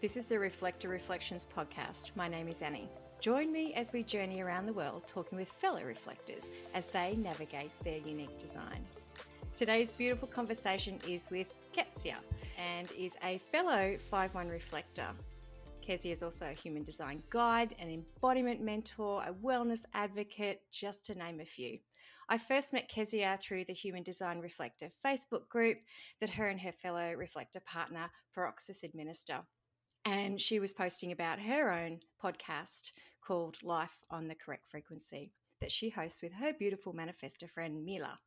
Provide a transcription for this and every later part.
This is the Reflector Reflections podcast. My name is Annie. Join me as we journey around the world talking with fellow reflectors as they navigate their unique design. Today's beautiful conversation is with Kezia and is a fellow 5 1 reflector. Kezia is also a human design guide, an embodiment mentor, a wellness advocate, just to name a few. I first met Kezia through the Human Design Reflector Facebook group that her and her fellow reflector partner, Paroxys, administer. And she was posting about her own podcast called Life on the Correct Frequency that she hosts with her beautiful manifestor friend Mila.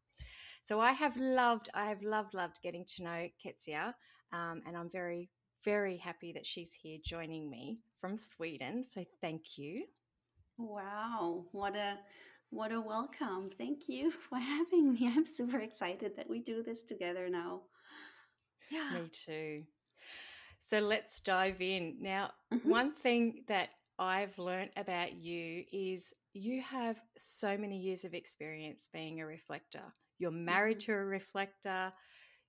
So I have loved, I have loved, loved getting to know Kezia, um, and I'm very, very happy that she's here joining me from Sweden. So thank you. Wow, what a what a welcome. Thank you for having me. I'm super excited that we do this together now. Yeah. Me too. So let's dive in. Now, mm-hmm. one thing that I've learned about you is you have so many years of experience being a reflector. You're married mm-hmm. to a reflector.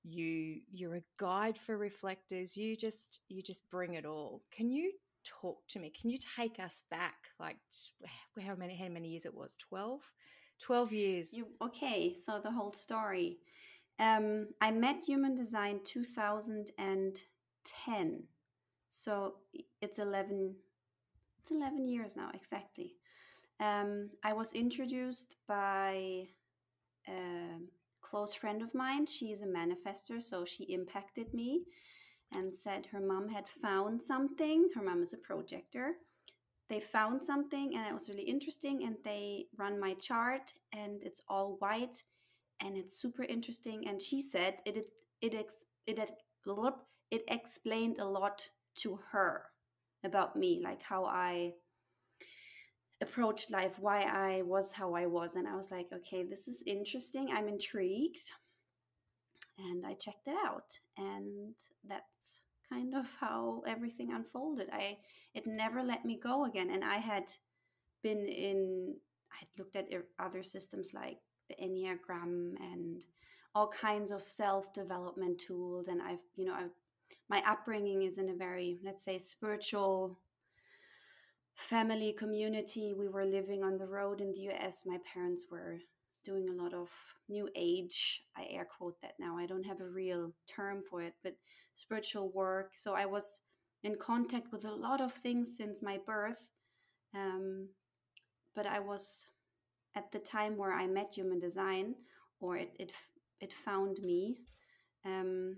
You you're a guide for reflectors. You just you just bring it all. Can you talk to me? Can you take us back like how many how many years it was? 12? 12 years. You, okay, so the whole story. Um, I met Human Design 2010. So it's 11 it's 11 years now exactly. Um, I was introduced by a close friend of mine. She's a manifestor, so she impacted me and said her mom had found something. Her mom is a projector. They found something and it was really interesting, and they run my chart, and it's all white and it's super interesting. And she said it it it it, it, it explained a lot to her about me, like how I approached life, why I was how I was. And I was like, okay, this is interesting. I'm intrigued. And I checked it out. And that's kind of how everything unfolded. I it never let me go again. And I had been in I had looked at er, other systems like the Enneagram and all kinds of self-development tools. And I've, you know, I've my upbringing is in a very, let's say, spiritual family community. We were living on the road in the US. My parents were doing a lot of new age. I air quote that now. I don't have a real term for it, but spiritual work. So I was in contact with a lot of things since my birth. Um, but I was at the time where I met human design, or it it, it found me. Um,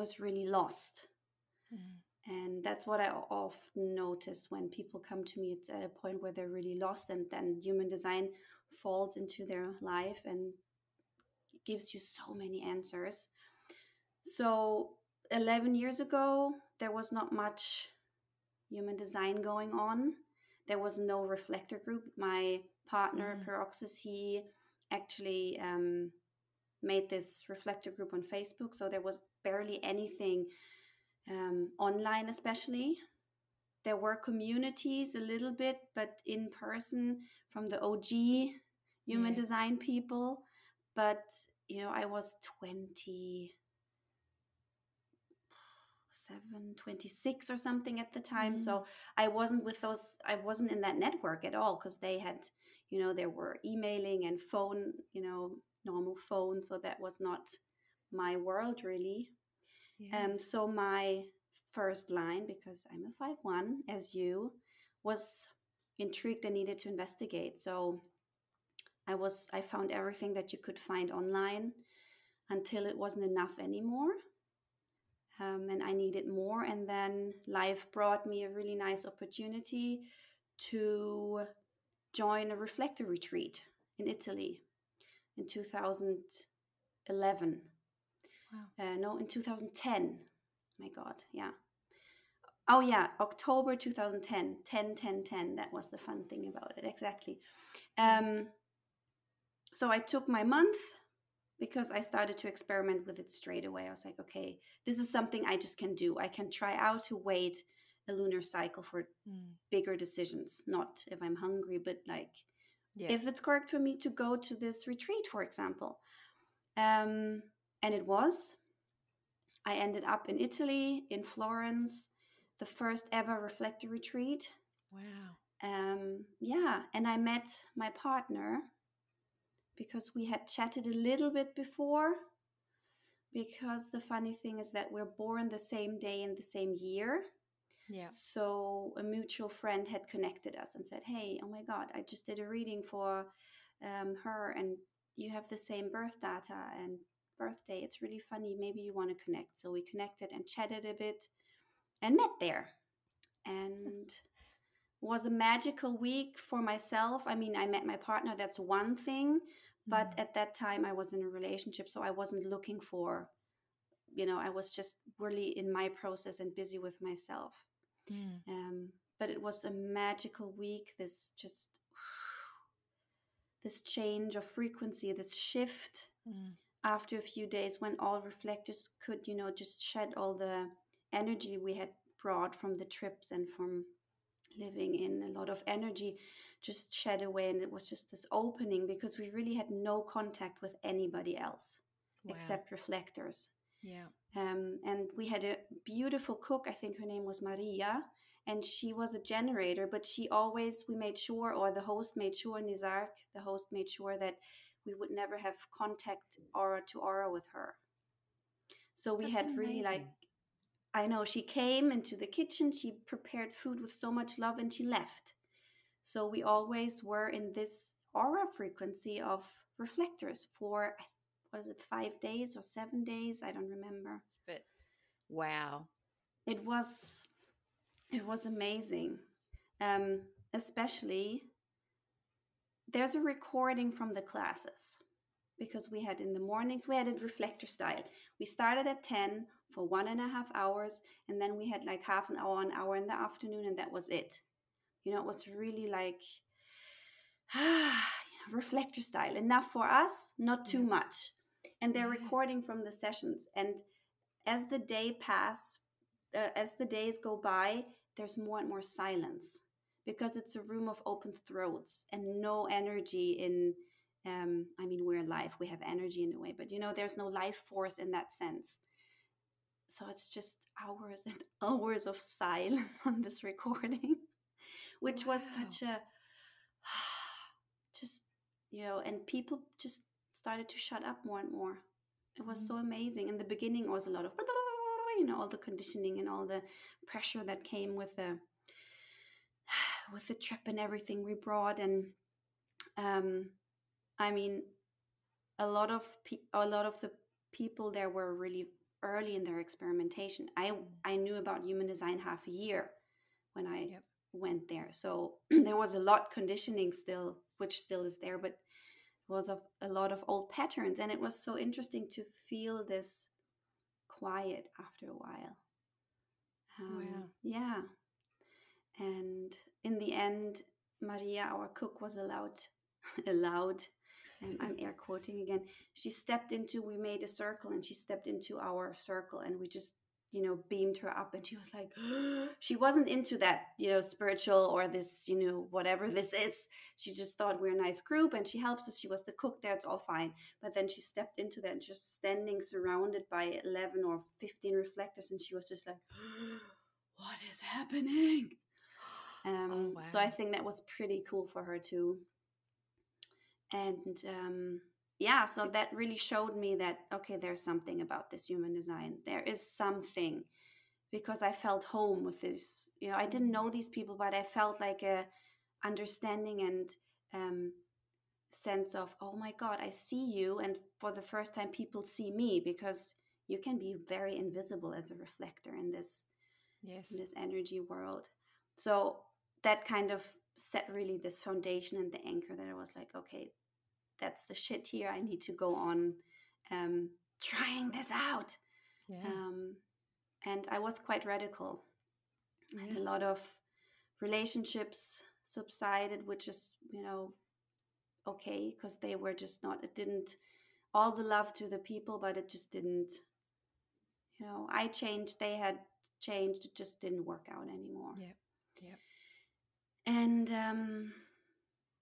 was really lost. Mm. And that's what I often notice when people come to me. It's at a point where they're really lost, and then human design falls into their life and gives you so many answers. So, 11 years ago, there was not much human design going on. There was no reflector group. My partner, mm. Paroxys, he actually um, made this reflector group on Facebook. So there was barely anything um, online, especially. There were communities a little bit, but in person from the OG human yeah. design people. But, you know, I was 27, 26 or something at the time. Mm-hmm. So I wasn't with those, I wasn't in that network at all because they had, you know, there were emailing and phone, you know, normal phone. So that was not my world really. Yeah. Um, so my first line, because I'm a five one as you, was intrigued and needed to investigate. So I was I found everything that you could find online until it wasn't enough anymore. Um, and I needed more. And then life brought me a really nice opportunity to join a reflector retreat in Italy in 2011. Wow. Uh, no, in 2010. My God, yeah. Oh, yeah, October 2010. 10, 10, 10. That was the fun thing about it, exactly. Um, so I took my month because I started to experiment with it straight away. I was like, okay, this is something I just can do. I can try out to wait a lunar cycle for mm. bigger decisions, not if I'm hungry, but like yeah. if it's correct for me to go to this retreat, for example. Um, and it was. I ended up in Italy, in Florence, the first ever reflector retreat. Wow. Um, yeah, and I met my partner because we had chatted a little bit before. Because the funny thing is that we're born the same day in the same year. Yeah. So a mutual friend had connected us and said, "Hey, oh my God, I just did a reading for um, her, and you have the same birth data and birthday. It's really funny. Maybe you want to connect." So we connected and chatted a bit, and met there, and was a magical week for myself. I mean, I met my partner. That's one thing, but Mm. at that time I was in a relationship, so I wasn't looking for. You know, I was just really in my process and busy with myself. Mm. Um, but it was a magical week. This just this change of frequency, this shift Mm. after a few days when all reflectors could, you know, just shed all the energy we had brought from the trips and from living in a lot of energy just shed away and it was just this opening because we really had no contact with anybody else Wow. except reflectors Yeah. Um, and we had a beautiful cook i think her name was maria and she was a generator but she always we made sure or the host made sure nizark the host made sure that we would never have contact aura to aura with her. So we That's had really like i know she came into the kitchen she prepared food with so much love and she left. So we always were in this aura frequency of reflectors for I what is it five days or seven days? I don't remember. Bit. Wow. it was it was amazing. Um especially there's a recording from the classes because we had in the mornings we had it reflector style. We started at 10 for one and a half hours and then we had like half an hour an hour in the afternoon and that was it. You know it was really like reflector style. Enough for us not too much and they're recording from the sessions and as the day pass uh, as the days go by there's more and more silence because it's a room of open throats and no energy in um, i mean we're alive we have energy in a way but you know there's no life force in that sense. So it's just hours and hours of silence on this recording which was such a just you know and people just started to shut up more and more. It was Mm. so amazing. In the beginning it was a lot of you know all the conditioning and all the pressure that came with the with the trip and everything we brought. And um i mean a lot of pe- a lot of the people there were really early in their experimentation. I i knew about human design half a year when i Yep. went there. So there was a lot conditioning still which still is there but was of a lot of old patterns and it was so interesting to feel this quiet after a while um, Wow. yeah and in the end maria our cook was allowed allowed and i'm air quoting again she stepped into we made a circle and she stepped into our circle and we just you know beamed her up and she was like she wasn't into that you know spiritual or this you know whatever this is. She just thought we're a nice group and she helps us. She was the cook there. It's all fine. But then she stepped into that and just standing surrounded by 11 or 15 reflectors and she was just like what is happening? Um Oh, so i think that was pretty cool for her too. And um yeah so that really showed me that okay there's something about this human design. There is something because i felt home with this you know i didn't know these people but i felt like a understanding and um sense of oh my god i see you and for the first time people see me because you can be very invisible as a reflector in this Yes. in this energy world. So that kind of set really this foundation and the anchor that i was like okay that's the shit here i need to go on um trying this out Yeah. um and i was quite radical and a lot of relationships subsided which is you know okay because they were just not it didn't all the love to the people but it just didn't you know i changed they had changed it just didn't work out anymore Yep. Yep. and um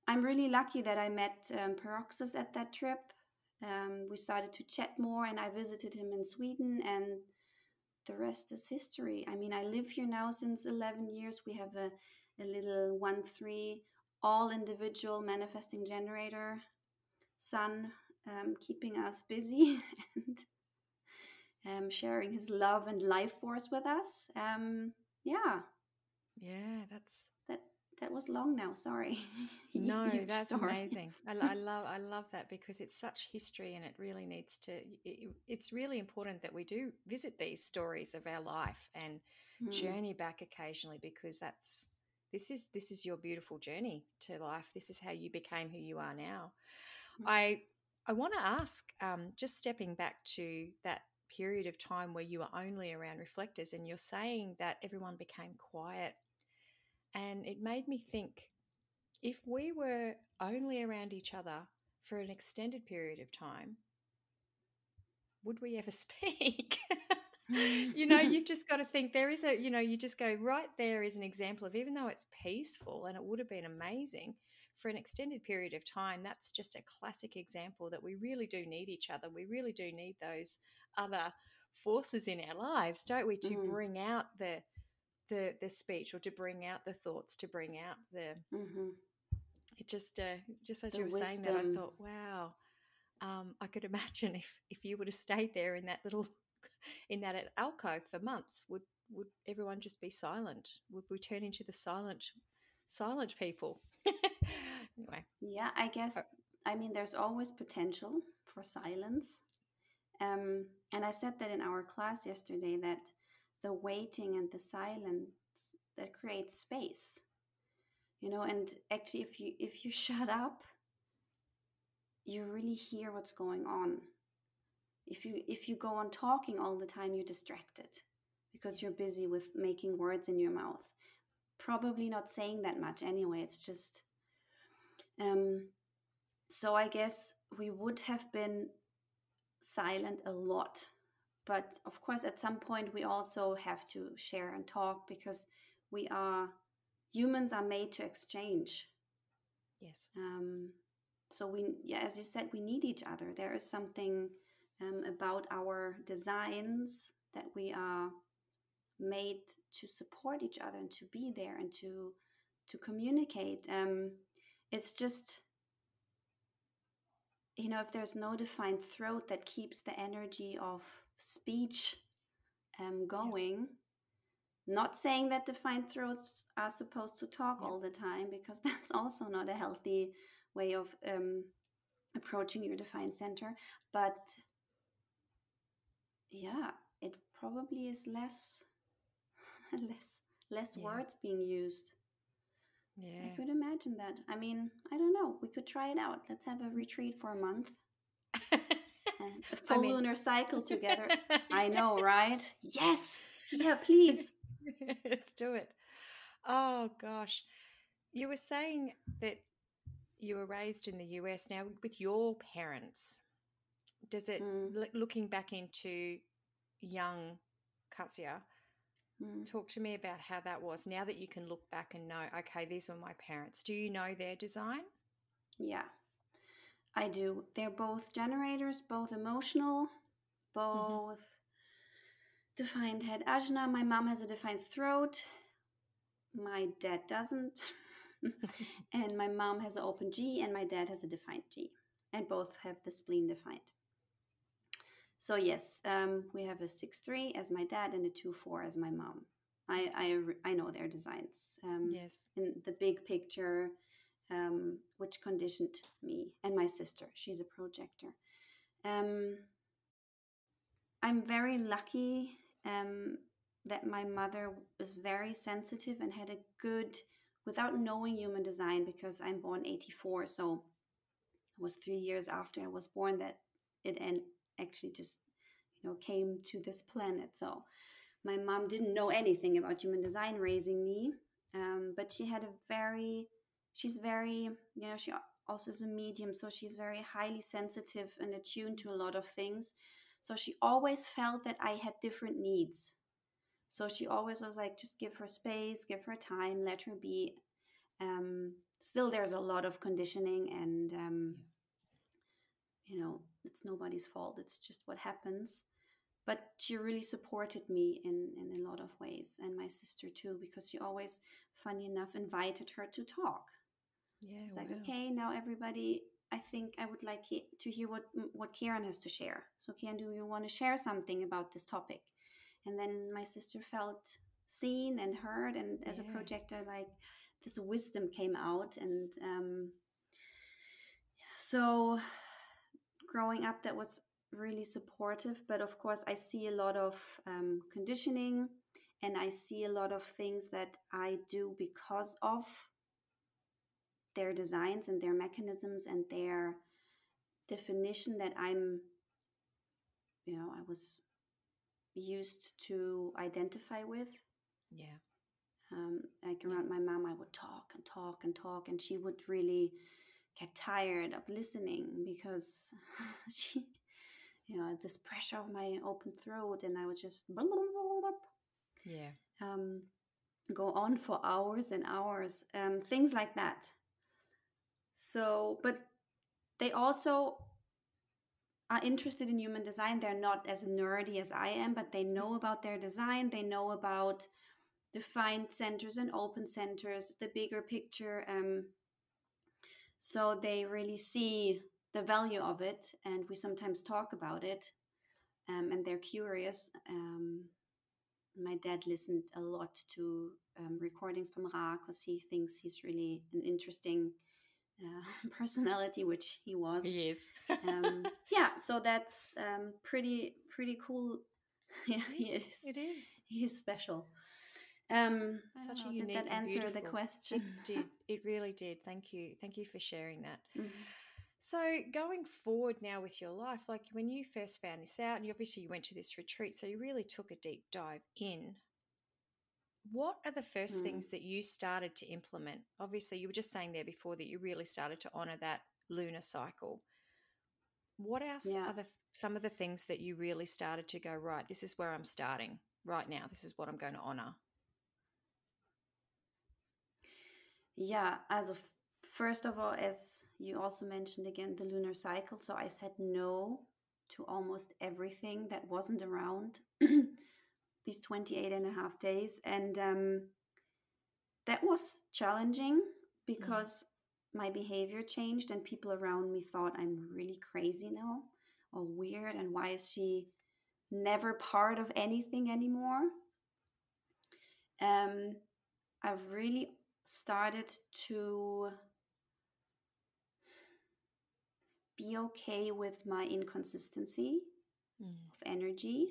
i'm really lucky that i met um, Paroxys at that trip um, we started to chat more and i visited him in sweden and the rest is history. I mean, I live here now since 11 years. We have a, a little 1 3 all individual manifesting generator son um, keeping us busy and um, sharing his love and life force with us. Um, yeah. Yeah, that's that. Was long now. Sorry. No, that's amazing. I, I, love I love that because it's such history, and it really needs to. It, it's really important that we do visit these stories of our life and mm. journey back occasionally because that's this is this is your beautiful journey to life. This is how you became who you are now. Mm. I I want to ask, um, just stepping back to that period of time where you were only around reflectors, and you're saying that everyone became quiet, and it made me think if we were only around each other for an extended period of time, would we ever speak? you know, you've just got to think there is a, you know, you just go right there is an example of even though it's peaceful and it would have been amazing for an extended period of time, that's just a classic example that we really do need each other. We really do need those other forces in our lives, don't we, to mm. bring out the the the speech or to bring out the thoughts, to bring out the mm-hmm. it just uh, just as the you were wisdom. saying that, I thought, wow. Um, I could imagine if if you would have stayed there in that little in that alcove for months, would would everyone just be silent? Would we turn into the silent silent people? anyway. Yeah, I guess uh I mean there's always potential for silence. Um, and I said that in our class yesterday that the waiting and the silence that creates space. You know, and actually if you if you shut up, you really hear what's going on if you if you go on talking all the time you're distracted because you're busy with making words in your mouth probably not saying that much anyway it's just um so i guess we would have been silent a lot but of course at some point we also have to share and talk because we are humans are made to exchange. Yes. Um so we yeah as you said we need each other. There is something um, about our designs that we are made to support each other and to be there and to to communicate. Um, it's just you know if there's no defined throat that keeps the energy of speech um, going yeah. not saying that defined throats are supposed to talk yeah. all the time because that's also not a healthy way of um, approaching your defined center but yeah, it probably is less less less yeah. words being used. Yeah. I could imagine that. I mean, I don't know. We could try it out. Let's have a retreat for a month. A full I mean... lunar cycle together. I know, right? Yes. Yeah, please. Let's do it. Oh gosh. You were saying that you were raised in the US now with your parents does it mm. looking back into young Katja? Mm. Talk to me about how that was. Now that you can look back and know, okay, these were my parents. Do you know their design? Yeah, I do. They're both generators, both emotional, mm-hmm. both mm-hmm. defined head ajna. My mom has a defined throat. My dad doesn't. and my mom has an open G, and my dad has a defined G. And both have the spleen defined. So yes, um, we have a six three as my dad and a two four as my mom. I I, I know their designs. Um, yes, in the big picture, um, which conditioned me and my sister. She's a projector. Um, I'm very lucky um, that my mother was very sensitive and had a good, without knowing human design, because I'm born 84, so it was three years after I was born that it en- actually just you know came to this planet so my mom didn't know anything about human design raising me um, but she had a very she's very you know she also is a medium so she's very highly sensitive and attuned to a lot of things. So she always felt that i had different needs. So she always was like just give her space give her time let her be um, still there's a lot of conditioning and um, you know it's nobody's fault it's just what happens. But she really supported me in in a lot of ways and my sister too because she always funny enough invited her to talk Yeah. it's like okay now everybody i think i would like to hear what what karen has to share. So karen do you want to share something about this topic? And then my sister felt seen and heard and as a projector like this wisdom came out and um so growing up that was really supportive but of course i see a lot of um, conditioning and i see a lot of things that i do because of their designs and their mechanisms and their definition that i'm you know i was used to identify with Yeah. um, like Yeah. around my mom i would talk and talk and talk and she would really get tired of listening because she you know this pressure of my open throat and i would just Yeah. um, go on for hours and hours um, things like that so but they also are interested in human design. They're not as nerdy as i am but they know about their design. They know about defined centers and open centers the bigger picture um, so they really see the value of it and we sometimes talk about it um, and they're curious. Um, my dad listened a lot to um, recordings from Ra because he thinks he's really an interesting uh, personality, which he was. He is. Um, yeah, so that's um, pretty pretty cool. yeah, he is. It is. He is special. Um, Such don't a know, unique did that answer the question? It did. It really did. Thank you. Thank you for sharing that. Mhm. So going forward now with your life, like when you first found this out, and obviously you went to this retreat, so you really took a deep dive in. What are the first Mm. things that you started to implement? Obviously, you were just saying there before that you really started to honor that lunar cycle. What else Yeah. are the some of the things that you really started to go right? This is where I'm starting right now. This is what I'm going to honor. Yeah, as of first of all, as you also mentioned again, the lunar cycle. So I said no to almost everything that wasn't around these 28 and a half days. And um, that was challenging because my behavior changed and people around me thought I'm really crazy now or weird. And why is she never part of anything anymore? Um, I've really started to be okay with my inconsistency Mm. of energy.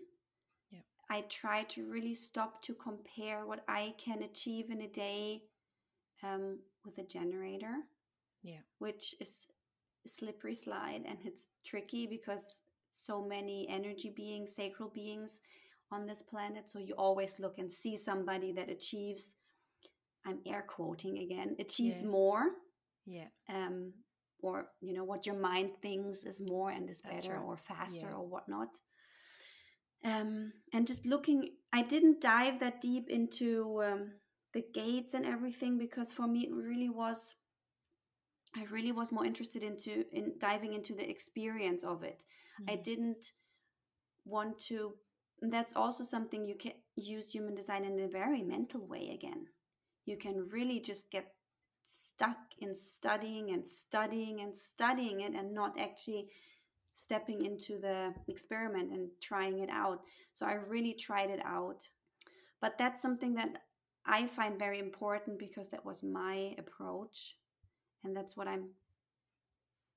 I try to really stop to compare what I can achieve in a day um, with a generator, Yeah. which is a slippery slide and it's tricky because so many energy beings, sacral beings on this planet. So you always look and see somebody that achieves, I'm air quoting again, achieves Yeah. more Yeah. um, or you know what your mind thinks is more and is That's better right. or faster Yeah. or whatnot um, and just looking i didn't dive that deep into um, the gates and everything because for me it really was i really was more interested into in diving into the experience of it i Mm. didn't want to and that's also something you can use human design in a very mental way again you can really just get stuck in studying and studying and studying it and not actually stepping into the experiment and trying it out. So i really tried it out. But that's something that i find very important because that was my approach and that's what i'm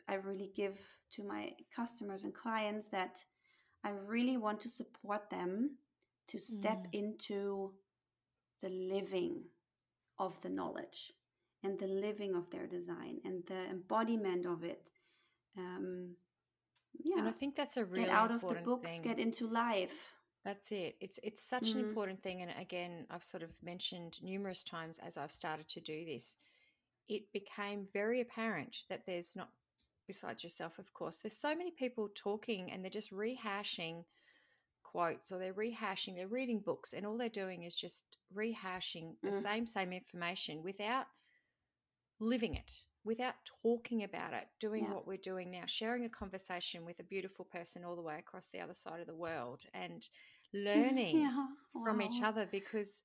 i really give to my customers and clients that i really want to support them to step Mm. into the living of the knowledge and the living of their design and the embodiment of it. Um yeah And I think that's a really get out of the books thing. get into life That's it. It's it's such an Mhm. important thing, and again, I've sort of mentioned numerous times as I've started to do this. It became very apparent that there's not, besides yourself, of course, there's so many people talking and they're just rehashing quotes or they're rehashing, they're reading books, and all they're doing is just rehashing the Mm. same same information without living it without talking about it, doing Yeah. what we're doing now, sharing a conversation with a beautiful person all the way across the other side of the world and learning Yeah. from each other because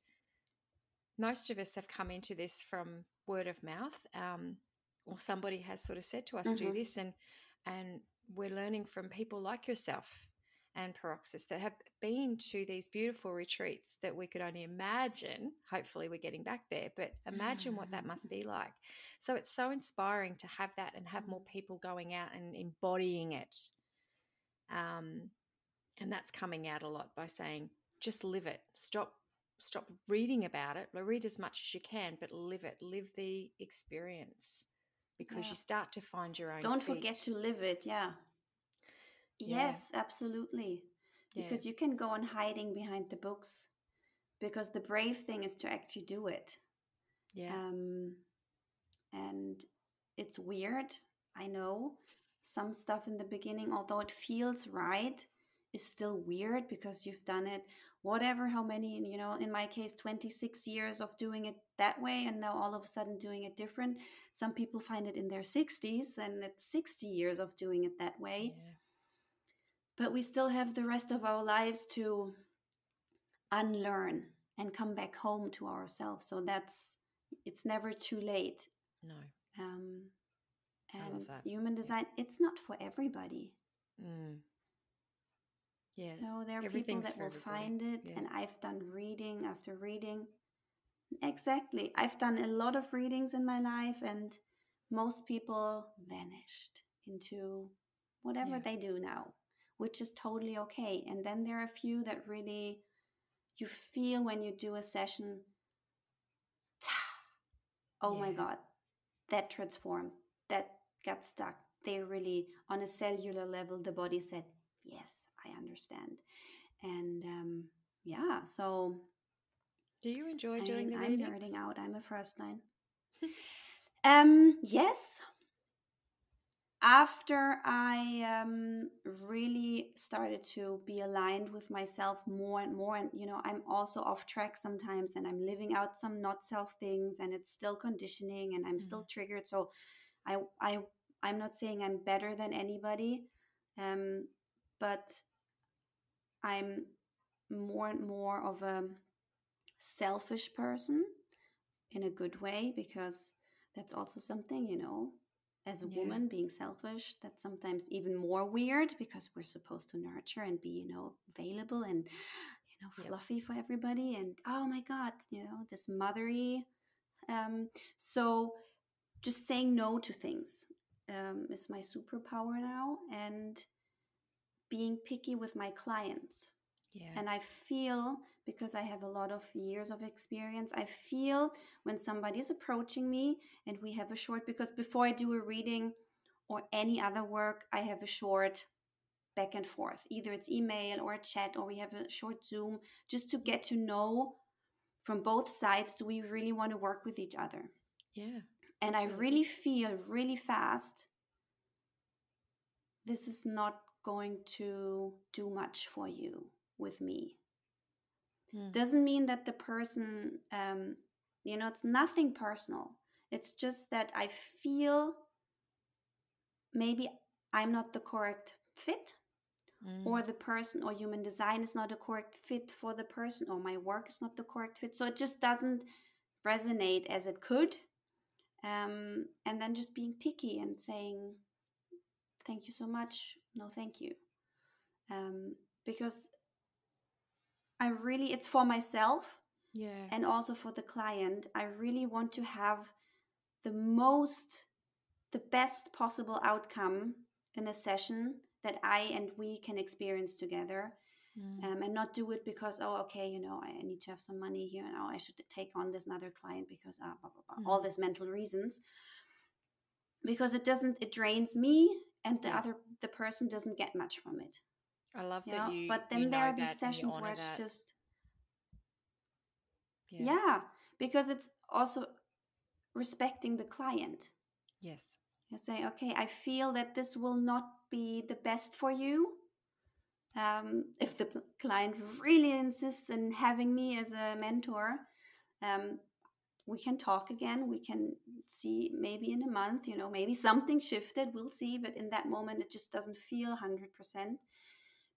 most of us have come into this from word of mouth um, or somebody has sort of said to us do Mhm. this and and we're learning from people like yourself and Paroxys that have been to these beautiful retreats that we could only imagine. Hopefully, we're getting back there, but imagine what that must be like. So, it's so inspiring to have that and have more people going out and embodying it. Um, and that's coming out a lot by saying, just live it. Stop. Stop reading about it. Read as much as you can, but live it. Live the experience because Yeah. you start to find your own. Don't feet. forget to live it. Yeah. Yes, absolutely. Yeah. Because you can go on hiding behind the books because the brave thing is to actually do it. yeah. Um, and it's weird. I know some stuff in the beginning, although it feels right, is still weird because you've done it whatever how many you know in my case 26 years of doing it that way and now all of a sudden doing it different some people find it in their 60s and it's 60 years of doing it that way yeah. But we still have the rest of our lives to unlearn and come back home to ourselves so that's it's never too late No. um, I love and that. human design it's not for everybody Mm. Yeah. no there are people that will everybody. find it Yeah. and i've done reading after reading exactly i've done a lot of readings in my life and most people vanished into whatever Yeah. they do now which is totally okay. And then there are a few that really you feel when you do a session oh my god that transformed that got stuck. They really on a cellular level the body said yes i understand. And um yeah so Do you enjoy I doing mean, the i'm readings? nerding out. I'm a first line. Um yes after i um really started to be aligned with myself more and more and you know i'm also off track sometimes and i'm living out some not self things and it's still conditioning and i'm still triggered so i i i'm not saying i'm better than anybody um but i'm more and more of a selfish person in a good way because that's also something you know as a Yeah. woman being selfish that's sometimes even more weird because we're supposed to nurture and be you know available and you know Yep. fluffy for everybody and oh my god you know this mothery um so just saying no to things um, is my superpower now and being picky with my clients Yeah. and I feel, because I have a lot of years of experience, I feel when somebody is approaching me and we have a short, because before I do a reading or any other work, I have a short back and forth. Either it's email or a chat or we have a short Zoom just to get to know from both sides do we really want to work with each other? yeah. And I really feel really fast this is not going to do much for you with me. Mm. Doesn't mean that the person, um, you know, it's nothing personal. It's just that I feel maybe I'm not the correct fit, Mm. or the person or human design is not a correct fit for the person, or my work is not the correct fit. So it just doesn't resonate as it could. Um, and then just being picky and saying, thank you so much. No, thank you. Um, because I really, it's for myself yeah. and also for the client. I really want to have the most, the best possible outcome in a session that I and we can experience together. Mm. Um, and not do it because oh okay you know I need to have some money here now I should take on this another client because ah, blah, blah, blah, all Mm. these mental reasons because it doesn't it drains me and the Yeah. other the person doesn't get much from it I love you that know you. but then you there are these that and you sessions where it's that. just yeah. yeah. because it's also respecting the client Yes. you say okay i feel that this will not be the best for you um, if the client really insists in having me as a mentor um, we can talk again we can see maybe in a month you know maybe something shifted we'll see but in that moment it just doesn't feel 100%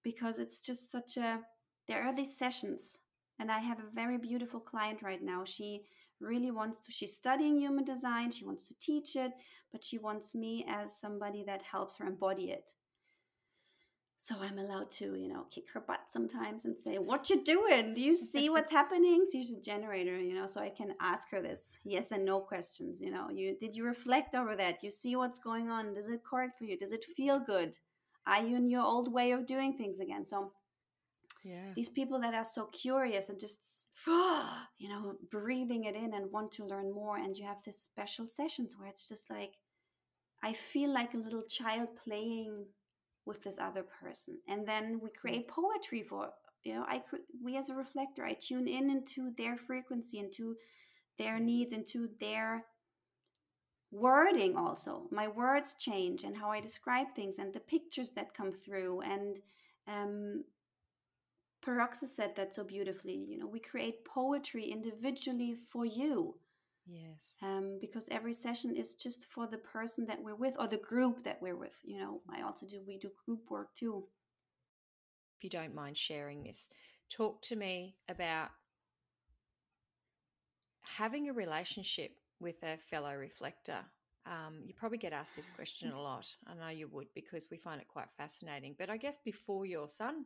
because it's just such a there are these sessions and i have a very beautiful client right now. She really wants to she's studying human design she wants to teach it but she wants me as somebody that helps her embody it. So i'm allowed to you know kick her butt sometimes and say what you doing? Do you see what's happening? She's a generator you know so i can ask her this yes and no questions you know. You did you reflect over that? You see what's going on? Does it correct for you? Does it feel good are you in your old way of doing things again. So yeah. these people that are so curious and just you know breathing it in and want to learn more and you have this special sessions where it's just like i feel like a little child playing with this other person. And then we hmm. create poetry for you know i we as a reflector i tune in into their frequency into their needs into their wording also my words change and how i describe things and the pictures that come through and um Peroxa said that so beautifully you know we create poetry individually for you Yes. um, because every session is just for the person that we're with or the group that we're with. You know, I also do we do group work too. If you don't mind sharing this, talk to me about having a relationship with a fellow reflector. Um, you probably get asked this question a lot. I know you would because we find it quite fascinating. But I guess before your son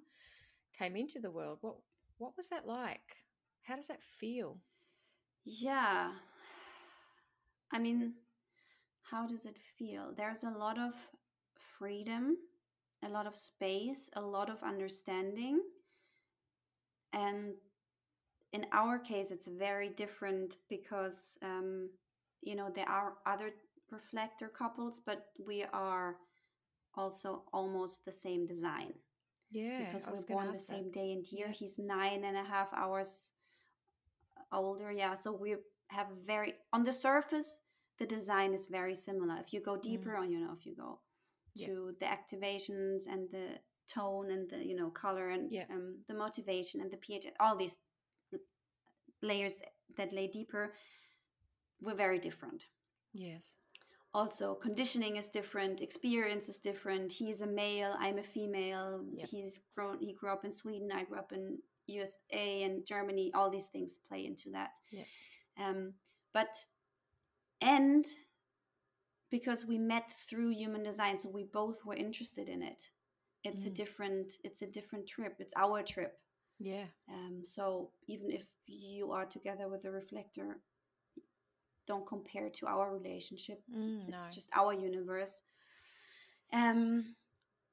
came into the world, what what was that like? How does that feel? Yeah, I mean, how does it feel? There's a lot of freedom, a lot of space, a lot of understanding. And in our case, it's very different because, um, you know, there are other reflector couples, but we are also almost the same design. Yeah, Because we're born the ask that. same day and year. Yeah. He's nine and a half hours older. Yeah. So we have a very, on the surface, the design is very similar. If you go Mm. deeper on, you know, if you go Yeah. to the activations and the tone and the, you know, color and Yeah. um, the motivation and the pH, all these layers that lay deeper, were very different. Yes. Also, conditioning is different, experience is different. He's a male, I'm a female. Yep. He's grown, he grew up in Sweden, I grew up in USA and Germany. All these things play into that. Yes. Um, but and because we met through human design, so we both were interested in it. It's a Mm. different, it's a different trip. It's our trip. Yeah. Um, so even if you are together with a reflector, don't compare to our relationship. Mm, It's no. just our universe. Um,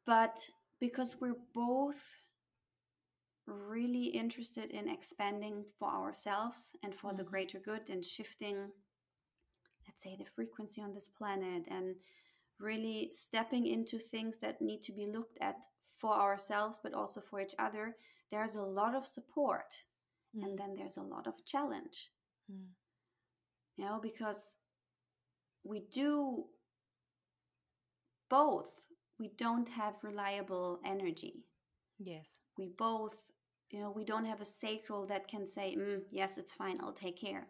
but because we're both really interested in expanding for ourselves and for the Mhm. greater good and shifting, let's say, the frequency on this planet and really stepping into things that need to be looked at for ourselves but also for each other, there's a lot of support Mm, and then there's a lot of challenge mm. you know because we do both we don't have reliable energy Yes. we both you know we don't have a sacral that can say mm, yes it's fine i'll take care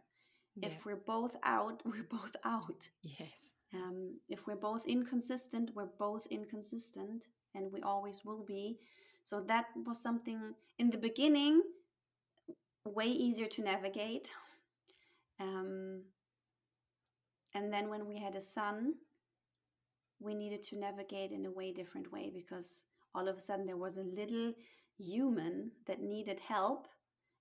Yeah. if we're both out we're both out Yes. um, if we're both inconsistent we're both inconsistent and we always will be so that was something in the beginning way easier to navigate um, and then when we had a son we needed to navigate in a way different way because all of a sudden there was a little human that needed help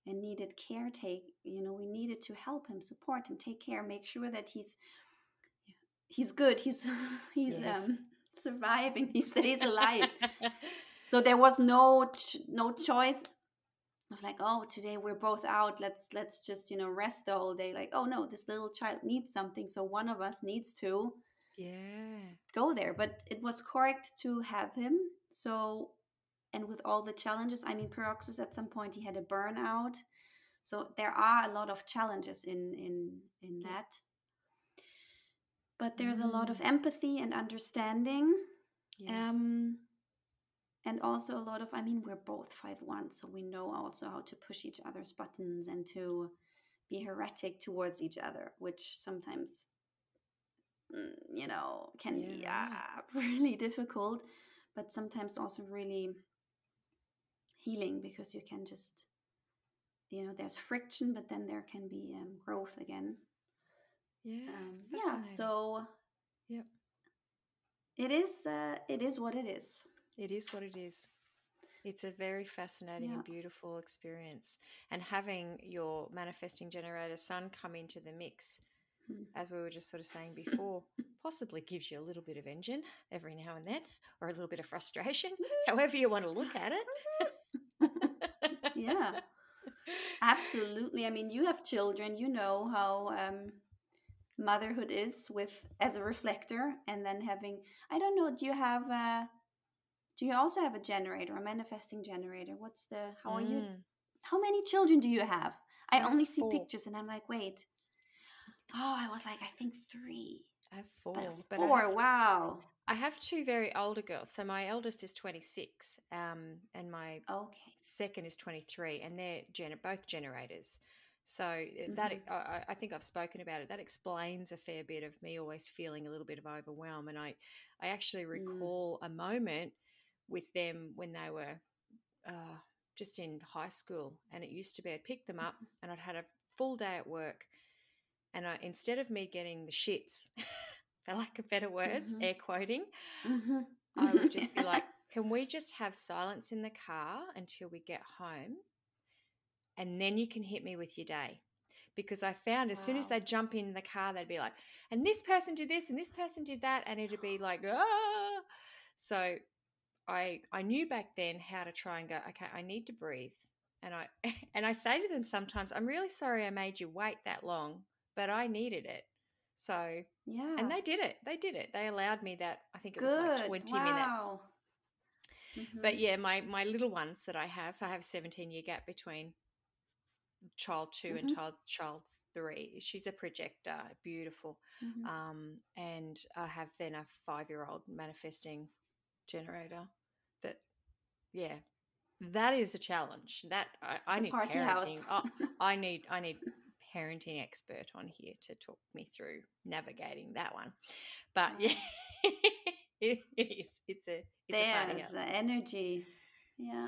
and needed caretake you know we needed to help him support him take care make sure that he's he's good he's he's Yes. um surviving he stays alive so there was no ch- no choice of like oh today we're both out let's let's just you know rest the whole day like oh no this little child needs something so one of us needs to yeah. go there but it was correct to have him so and with all the challenges i mean Paroxys at some point he had a burnout so there are a lot of challenges in in in that but there's a lot of Mm. empathy and understanding Yes. um and also a lot of i mean we're both five one so we know also how to push each other's buttons and to be heretic towards each other, which sometimes, mm, you know, can be uh, really difficult, but sometimes also really healing because you can just, you know, there's friction, but then there can be um, growth again. Yeah. Um, yeah, so Yep. it is. Uh, it is what it is. It is what it is. It's a very fascinating Yeah. and beautiful experience. And having your manifesting generator son come into the mix, Hmm. as we were just sort of saying before, possibly gives you a little bit of engine every now and then, or a little bit of frustration, however you want to look at it. yeah absolutely i mean you have children you know how um, motherhood is with as a reflector and then having i don't know do you have a do you also have a generator a manifesting generator what's the how are you Mm. how many children do you have i I only see four. pictures and i'm like wait oh i was like i think three I have four. but but I four have- wow I have two very older girls. So my eldest is 26, um, and my okay second is 23 and they're gener- both generators so uh, that Mhm. I, I- I think i've spoken about it that explains a fair bit of me always feeling a little bit of overwhelm and i i actually Mm. recall a moment with them when they were uh, just in high school and it used to be i'd pick them up and i'd had a full day at work and I, instead of me getting the shits for lack of better words Mhm. air quoting Mhm. I would just be like, can we just have silence in the car until we get home? And then you can hit me with your day. Because I found as soon as Wow. they jump in the car, they'd be like, and this person did this and this person did that. And it'd be like, ah. So I I knew back then how to try and go, okay, I need to breathe. And I and I say to them sometimes, I'm really sorry I made you wait that long, but I needed it. So yeah and they did it. They did it. They allowed me that I think it good was like 20 minutes. wow. But yeah, my my little ones that I have, I have a 17 year gap between child 2 and Mhm. child child 3. She's a projector, beautiful. Mhm. Um and I have then a 5-year-old manifesting generator that yeah. That is a challenge. That I, I need party parenting. Oh, I need I need parenting expert on here to talk me through navigating that one. But yeah, mm. it, it is. It's a it's a There's the energy. Yeah.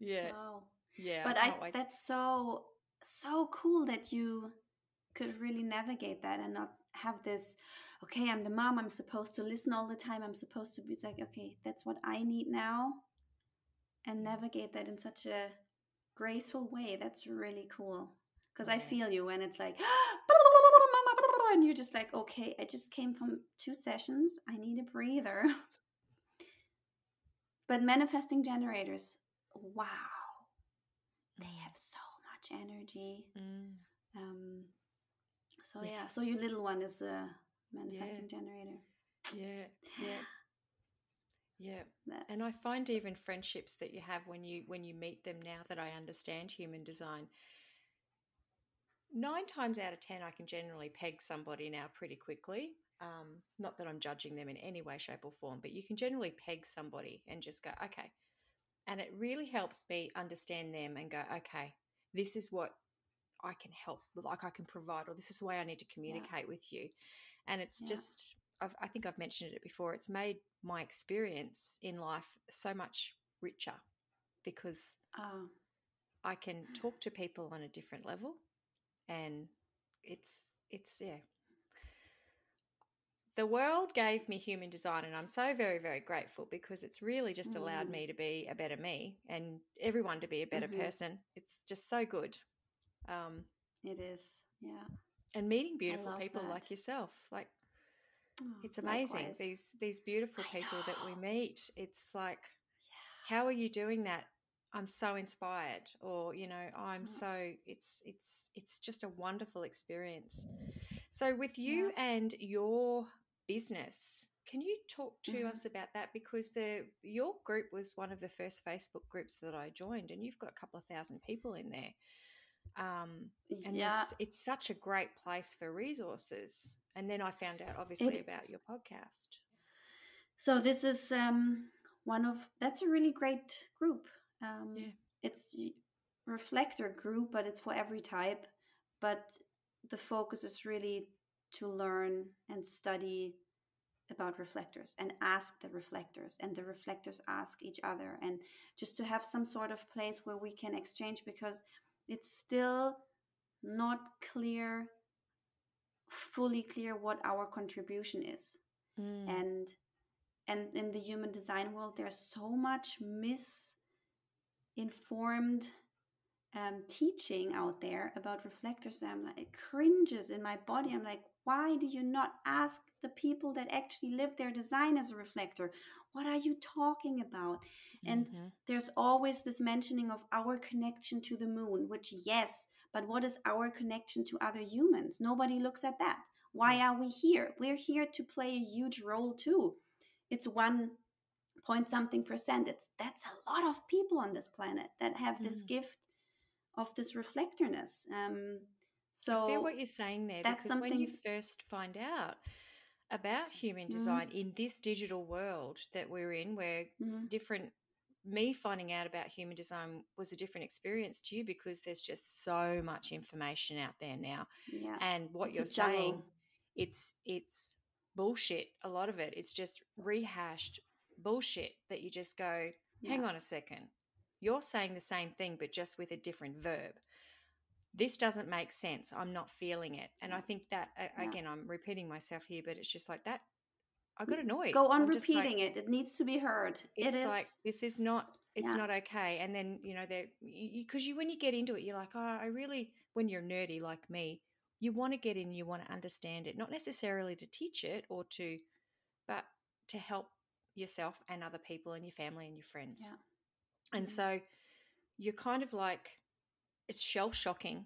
Yeah, Wow. yeah. But can't I that's so so cool that you could really navigate that and not have this okay, I'm the mom, I'm supposed to listen all the time. I'm supposed to be like, okay, that's what I need now and navigate that in such a graceful way. That's really cool. Because I feel you when it's like and you're just like, okay, I just came from two sessions. I need a breather. But manifesting generators, wow, they Mm. have so much energy. Mm. Um, so Yeah. yeah, so your little one is a manifesting generator. Yeah, yeah, yeah. That's, And I find even friendships that you have when you when you meet them now that I understand human design. Nine times out of ten, I can generally peg somebody now pretty quickly. Um, not that I'm judging them in any way, shape, or form, but you can generally peg somebody and just go, okay. And it really helps me understand them and go, okay, this is what I can help, like I can provide, or this is the way I need to communicate with you. And it's Yeah. just, I've, I think I've mentioned it before, it's made my experience in life so much richer because oh, I can talk to people on a different level and it's it's yeah the world gave me human design and i'm so very very grateful because it's really just allowed Mm. me to be a better me and everyone to be a better Mhm. person it's just so good um, it is. Yeah. And meeting beautiful people like yourself like Oh, it's amazing likewise. these these beautiful I people that we meet it's like how are you doing that? I'm so inspired or you know i'm Mm. so it's it's it's just a wonderful experience. So with you and your business can you talk to Mhm. us about that? Because the your group was one of the first facebook groups that i joined and you've got a couple of thousand people in there um, and yeah. there's- it's such a great place for resources and then i found out obviously about is. your podcast So this is um, one of that's a really great group. Um, Yeah. It's reflector group, but it's for every type. but the focus is really to learn and study about reflectors and ask the reflectors and the reflectors ask each other and just to have some sort of place where we can exchange because it's still not clear fully clear what our contribution is. Mm. and and in the human design world there's so much misinformed um, teaching out there about reflectors i'm like it cringes in my body. I'm like why do you not ask the people that actually live their design as a reflector what are you talking about? And mm-hmm. there's always this mentioning of our connection to the moon which yes but what is our connection to other humans? Nobody looks at that. Why are we here? We're here to play a huge role too. It's one point something percent. It's that's a lot of people on this planet that have this mm. gift of this reflectorness um so I feel what you're saying there because something... when you first find out about human mm-hmm. design mm-hmm. in this digital world that we're in, where mm-hmm. different me finding out about human design was a different experience to you because there's just so much information out there now. Yeah. And what it's you're saying, it's it's bullshit. A lot of it. It's just rehashed bullshit that you just go, hang yeah. on a second. You're saying the same thing, but just with a different verb this doesn't make sense. I'm not feeling it. And I think that, yeah. again, I'm repeating myself here, but it's just like that. I got annoyed. Go on I'm repeating like, it. It needs to be heard. It's like, this is not, it's yeah. not okay. And then, you know, because you, you, when you get into it, you're like, oh, I really, when you're nerdy like me, you want to get in, you want to understand it, not necessarily to teach it or to, but to help yourself and other people and your family and your friends. Yeah. And mm-hmm. so you're kind of like, it's shell shocking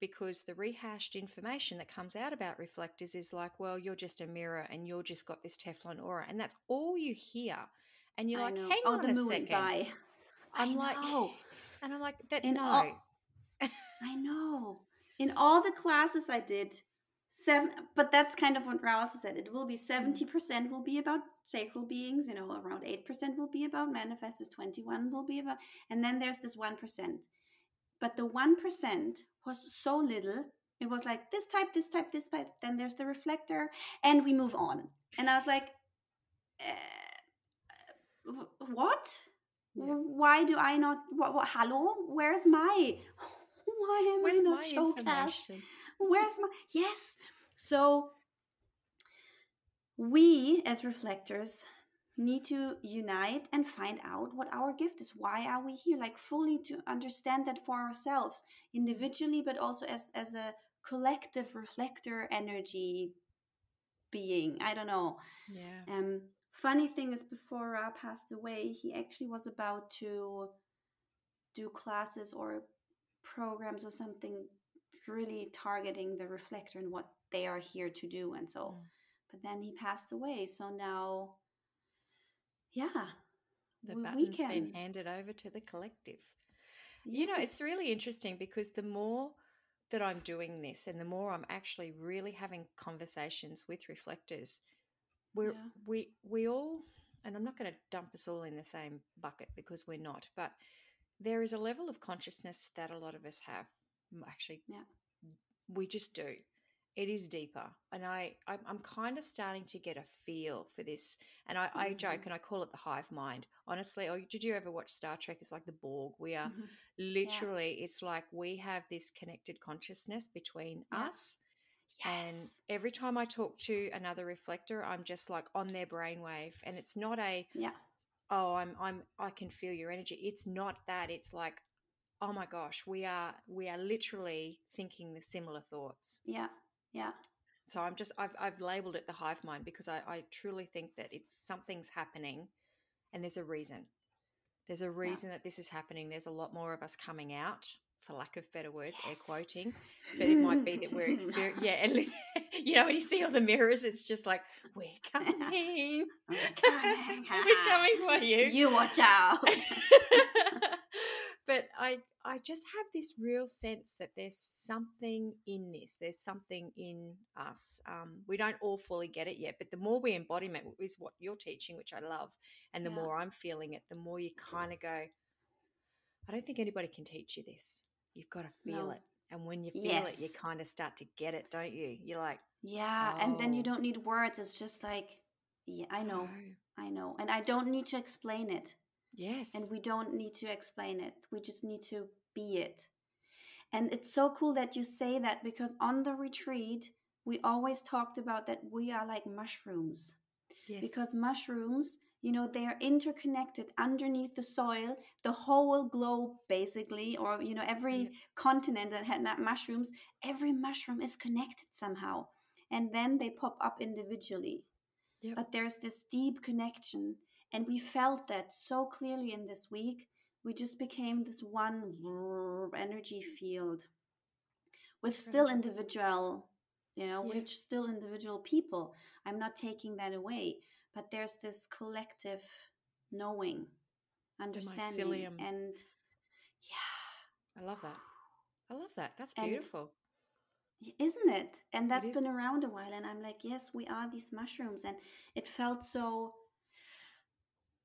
because the rehashed information that comes out about reflectors is like, well, you're just a mirror and you're just got this Teflon aura. And that's all you hear. And you're I like, know. hang oh, on a second. I'm I like, know. and I'm like, that, In no. All, I know. In all the classes I did, seven, but that's kind of what Ra also said. It will be 70% mm-hmm. will be about sacral beings, you know, around 8% will be about manifestors, 21 will be about, and then there's this 1% but the 1% was so little. It was like this type, this type, this type. Then there's the reflector, and we move on. And I was like, uh, what? Yeah. Why do I not? What, what, hello? Where's my? Why am Where's I not showcased? Where's my? Yes. So we as reflectors need to unite and find out what our gift is. Why are we here? Like fully to understand that for ourselves individually but also as as a collective reflector energy being. I don't know. Yeah. Um funny thing is before ra passed away he actually was about to do classes or programs or something really targeting the reflector and what they are here to do and so mm. but then he passed away so now yeah the baton's been handed over to the collective yes. you know it's really interesting because the more that i'm doing this and the more i'm actually really having conversations with reflectors we're yeah. we we all and i'm not going to dump us all in the same bucket because we're not but there is a level of consciousness that a lot of us have actually yeah we just do it is deeper and i i'm, kind of starting to get a feel for this and I, mm-hmm. I, joke and i call it the hive mind honestly or did you ever watch star trek it's like the borg we are mm-hmm. literally yeah. it's like we have this connected consciousness between yeah. us yes. and every time i talk to another reflector i'm just like on their brainwave and it's not a yeah oh i'm i'm i can feel your energy it's not that it's like oh my gosh we are we are literally thinking the similar thoughts yeah yeah. So I'm just I've I've labeled it the hive mind because I, I truly think that it's something's happening and there's a reason. There's a reason yeah. that this is happening. There's a lot more of us coming out, for lack of better words, yes. air quoting. But it might be that we're experiencing yeah, and, you know, when you see all the mirrors, it's just like, We're coming. We're coming. we're coming for you. You watch out. But I I just have this real sense that there's something in this. There's something in us. Um, we don't all fully get it yet, but the more we embodiment is what you're teaching, which I love, and the yeah. more I'm feeling it, the more you kind of go. I don't think anybody can teach you this. You've got to feel no. it. And when you feel yes. it, you kind of start to get it, don't you? You're like, yeah, oh. and then you Oh. don't need words. It's just like, yeah, I know, no. I know, and I don't need to explain it. Yes. and we don't need to explain it we just need to be it and it's so cool that you say that because on the retreat we always talked about that we are like mushrooms yes. because mushrooms you know they are interconnected underneath the soil the whole globe basically or you know every Yeah. continent that had that mushrooms every mushroom is connected somehow and then they pop up individually Yep. but there's this deep connection and we felt that so clearly in this week we just became this one energy field with still individual you know Yeah. we're still individual people i'm not taking that away but there's this collective knowing understanding and yeah I love that. I love that. That's beautiful. Y- Isn't it? And that's is. been around a while. And I'm like, yes, we are these mushrooms. And it felt so,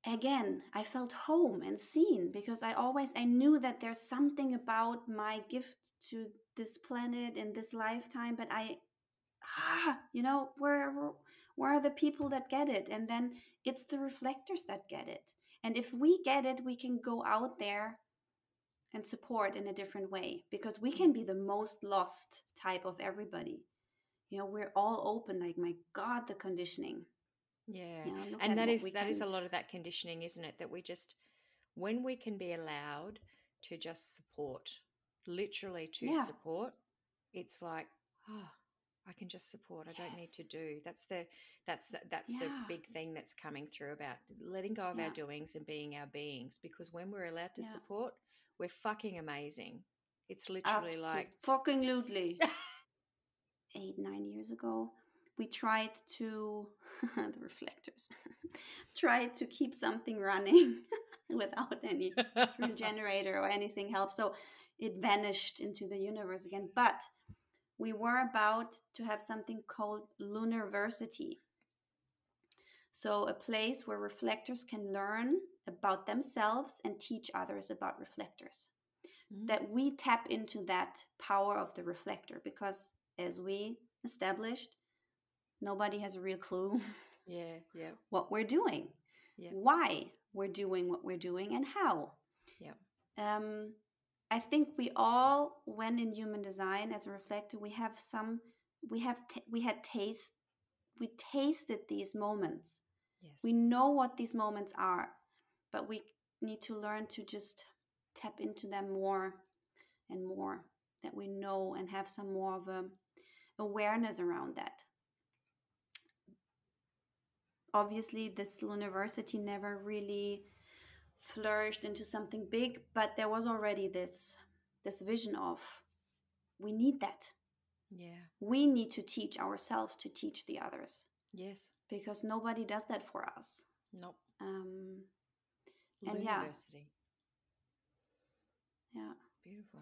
again, I felt home and seen because I always, I knew that there's something about my gift to this planet in this lifetime, but I, ah, you know, where, where are the people that get it? And then it's the reflectors that get it. And if we get it, we can go out there and support in a different way because we can be the most lost type of everybody. You know, we're all open, like, my God, the conditioning. Yeah. You know, and at that is that is a lot of that conditioning, isn't it? That we just when we can be allowed to just support, literally to Yeah. support, it's like, oh, I can just support. I don't need to do. That's the that's the, that's the big thing that's coming through about letting go of Yeah. our doings and being our beings. Because when we're allowed to Yeah. support, we're fucking amazing. It's literally like fucking lutely. Eight, nine years ago, we tried to, the reflectors, tried to keep something running without any real generator or anything help. So it vanished into the universe again. But we were about to have something called Lunarversity. So a place where reflectors can learn about themselves and teach others about reflectors. Mm, That we tap into that power of the reflector because, as we established, nobody has a real clue yeah, yeah, what we're doing, Yeah. why we're doing what we're doing, and how. yeah. Um, I think we all, when in human design as a reflector, we have some, we have, t- we had taste, we tasted these moments. Yes. We know what these moments are, but we need to learn to just tap into them more and more. That we know and have some more of a awareness around that. Obviously, this university never really flourished into something big, but there was already this this vision of we need that. yeah. We need to teach ourselves to teach the others Yes. because nobody does that for us. Nope. Um, And yeah. University. yeah. Beautiful.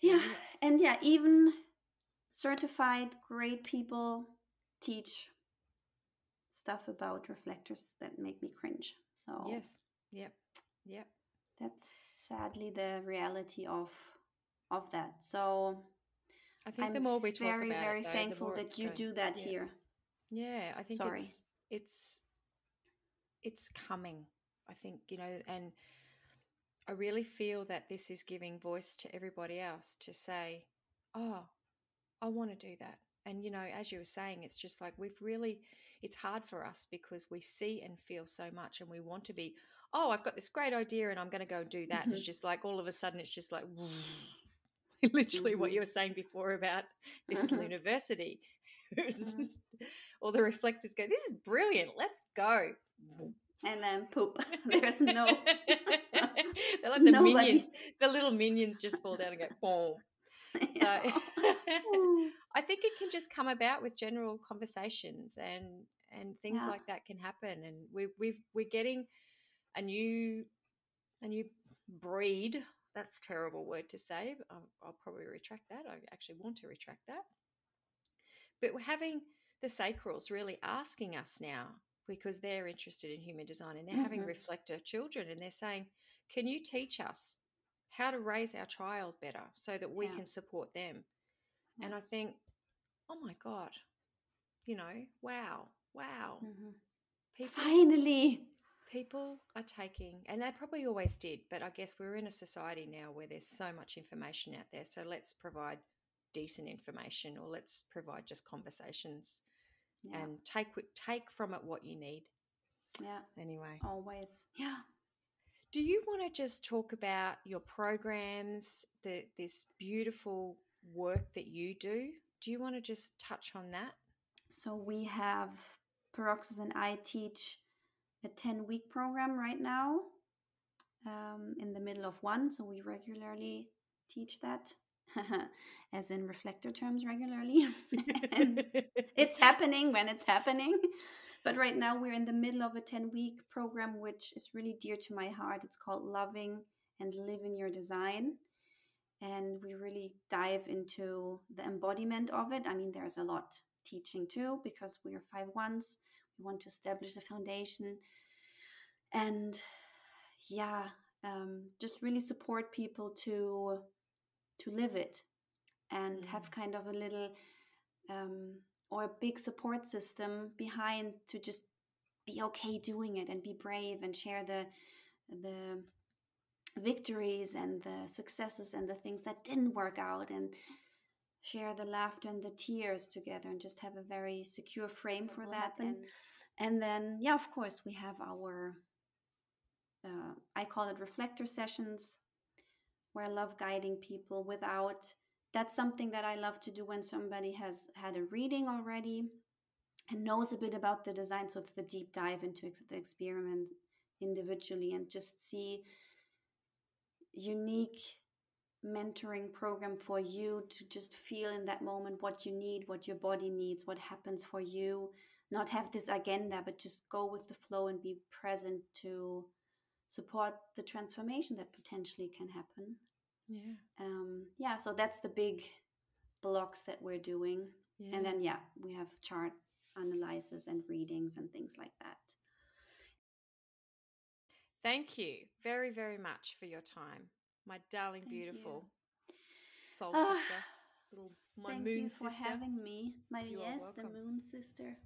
Yeah. Yeah. And yeah, even certified great people teach stuff about reflectors that make me cringe. So Yes. Yep. Yep. that's sadly the reality of of that. So I think I'm the more we talk very, about very it, though, thankful that you going- do that yeah. here. Yeah, I think Sorry. it's it's it's coming. I think you know, and I really feel that this is giving voice to everybody else to say, "Oh, I want to do that." And you know, as you were saying, it's just like we've really it's hard for us because we see and feel so much, and we want to be. Oh, I've got this great idea, and I'm going to go and do that. And it's just like all of a sudden, it's just like literally what Mhm. you were saying before about this university. Mhm. just, all the reflectors go, "This is brilliant. Let's go." And then poop. There's no They're like the Nobody- minions. The little minions just fall down and go boom. So. I think it can just come about with general conversations and and things Yeah. like that can happen. And we we've we're getting a new a new breed. That's a terrible word to say. I'll, I'll probably retract that. I actually want to retract that. But we're having the sacrals really asking us now because they're interested in human design and they're having Mhm. reflector children and they're saying, "Can you teach us how to raise our child better so that we Yeah. can support them. And I think, oh my God, you know, wow, wow. Mhm. People, Finally. people are taking, and they probably always did, but I guess we're in a society now where there's so much information out there. So let's provide decent information or let's provide just conversations Yeah. and take take from it what you need. yeah. Anyway, Always. Yeah. do you want to just talk about your programs, the this beautiful work that you do? Do you want to just touch on that? So we have Paroxys and I teach a 10 week program right now um, in the middle of one. So we regularly teach that, as in reflector terms, regularly. and it's happening when it's happening. But right now we're in the middle of a 10 week program, which is really dear to my heart. It's called Loving and Living Your Design. And we really dive into the embodiment of it. I mean, there's a lot teaching too, because we are five ones. We want to establish a foundation. And yeah, um, just really support people to to live it and have kind of a little um, or a big support system behind to just be okay doing it and be brave and share the the victories and the successes and the things that didn't work out and share the laughter and the tears together and just have a very secure frame for that happen. and and then yeah of course we have our uh, i call it reflector sessions where i love guiding people without that's something that i love to do when somebody has had a reading already and knows a bit about the design so it's the deep dive into ex- the experiment individually and just see unique mentoring program for you to just feel in that moment what you need what your body needs what happens for you. Not have this agenda but just go with the flow and be present to support the transformation that potentially can happen. Yeah, um, yeah so that's the big blocks that we're doing. Yeah. and then yeah we have chart analysis and readings and things like that Thank you very, very much for your time, my darling, Thank you. beautiful soul Ah, sister, little my Thank moon you for sister. having me. My You yes, the moon sister.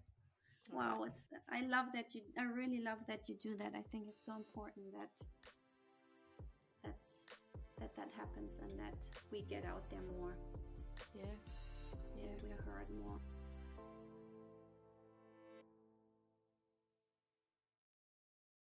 Wow, it's I love that you I really love that you do that. I think it's so important that that's that that happens and that we get out there more. Yeah, Yeah, yeah. we're heard more.